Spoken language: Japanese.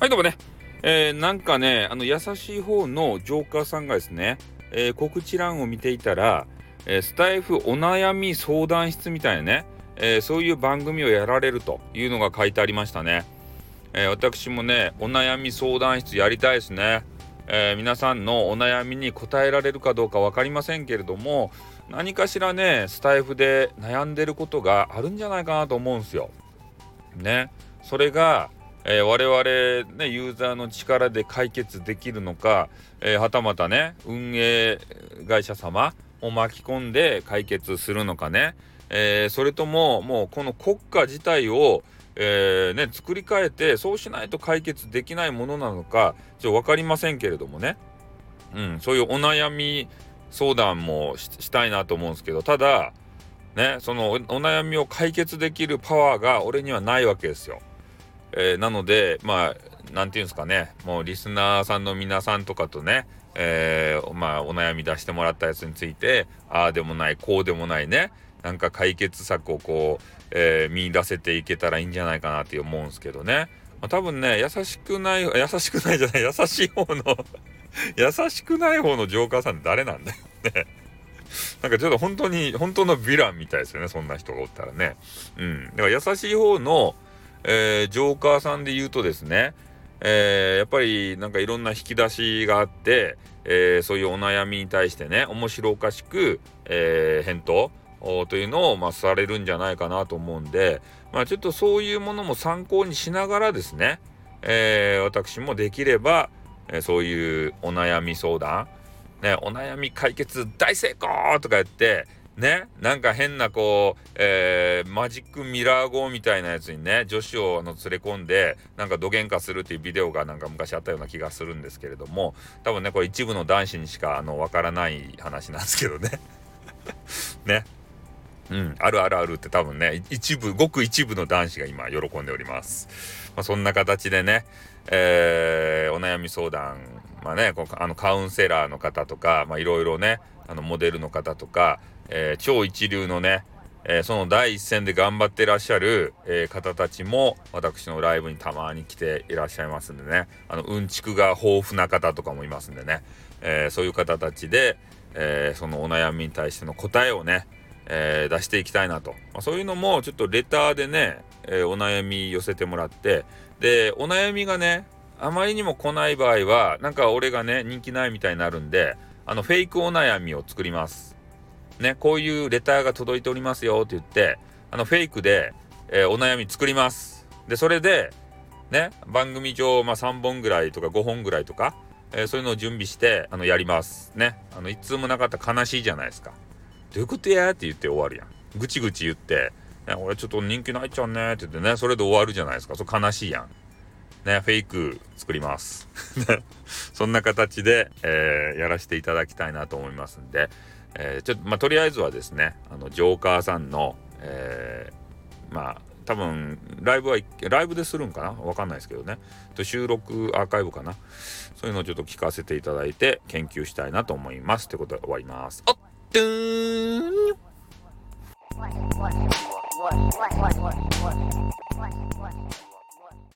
はいどうもね、えー、なんかねあの優しい方のジョーカーさんがですね、えー、告知欄を見ていたら、えー、スタイフお悩み相談室みたいなね、えそういう番組をやられるというのが書いてありましたね、え私もねお悩み相談室やりたいですね、え皆さんのお悩みに答えられるかどうか分かりませんけれども何かしらねスタイフで悩んでることがあるんじゃないかなと思うんですよ。ね。それがえー、我々、ね、ユーザーの力で解決できるのか、えー、はたまたね運営会社様を巻き込んで解決するのかね、えー、それとももうこの国家自体を、えー、ね、作り変えてそうしないと解決できないものなのかちょっと分かりませんけれどもね、うん、そういうお悩み相談もしたいなと思うんですけどただねそのお悩みを解決できるパワーが俺にはないわけですよ。えー、なのでまあ何て言うんですかね。もうリスナーさんの皆さんとかとねえー、まあお悩み出してもらったやつについてああでもないこうでもないねなんか解決策をこう、えー、見出せていけたらいいんじゃないかなって思うんですけどね、まあ、多分ね優しくない優しくないじゃない優しい方の 優しくない方のジョーカーさんって誰なんだよね。なんかちょっと本当に本当のヴィランみたいですよねそんな人がおったらね。うん。だから優しい方のえー、ジョーカーさんで言うとですね、えー、やっぱりなんかいろんな引き出しがあって、えー、そういうお悩みに対してね面白おかしく、えー、返答というのを、まあ、されるんじゃないかなと思うんで、まあ、ちょっとそういうものも参考にしながらですね、えー、私もできれば、えー、そういうお悩み相談、ね、お悩み解決大成功とか言ってね、なんか変なこう、えー、マジックミラー号みたいなやつにね、女子をあの連れ込んで、なんかどげんかするっていうビデオがなんか昔あったような気がするんですけれども、多分ね、これ一部の男子にしかあの、わからない話なんですけどね。ね。うん、あるあるあるって多分ね、一部、ごく一部の男子が今喜んでおります。まあ、そんな形でね、えー、お悩み相談、まあね、こあのカウンセラーの方とか、まあいろいろね、あのモデルの方とか、えー、超一流のね、えー、その第一線で頑張ってらっしゃる、えー、方たちも私のライブにたまに来ていらっしゃいますんでね。あのうんちくが豊富な方とかもいますんでね、えそういう方たちで、えそのお悩みに対しての答えをね、え出していきたいなと、まあ、そういうのもちょっとレターでね、えお悩み寄せてもらってでお悩みがねあまりにも来ない場合はなんか俺がね人気ないみたいになるんであのフェイクお悩みを作りますね、こういうレターが届いておりますよって言って、あの、フェイクで、えー、お悩み作ります。で、それで、ね、番組上、まあ、3本ぐらいとか5本ぐらいとか、えー、そういうのを準備して、あの、やります。ね。あの、いつもなかったら悲しいじゃないですか。どういうことやって言って終わるやん。ぐちぐち言って、ね、俺ちょっと人気ないっちゃうねって言ってね、それで終わるじゃないですか。それ悲しいやん。ね、フェイク作ります。そんな形で、えー、やらせていただきたいなと思いますんで、えー、ちょっと、まあ、とりあえずはですね、あの、ジョーカーさんの、えー、まあ、多分、ライブは、ライブでするんかな？わかんないですけどね。と収録アーカイブかな？そういうのをちょっと聞かせていただいて、研究したいなと思います。ってことで終わります。おっとー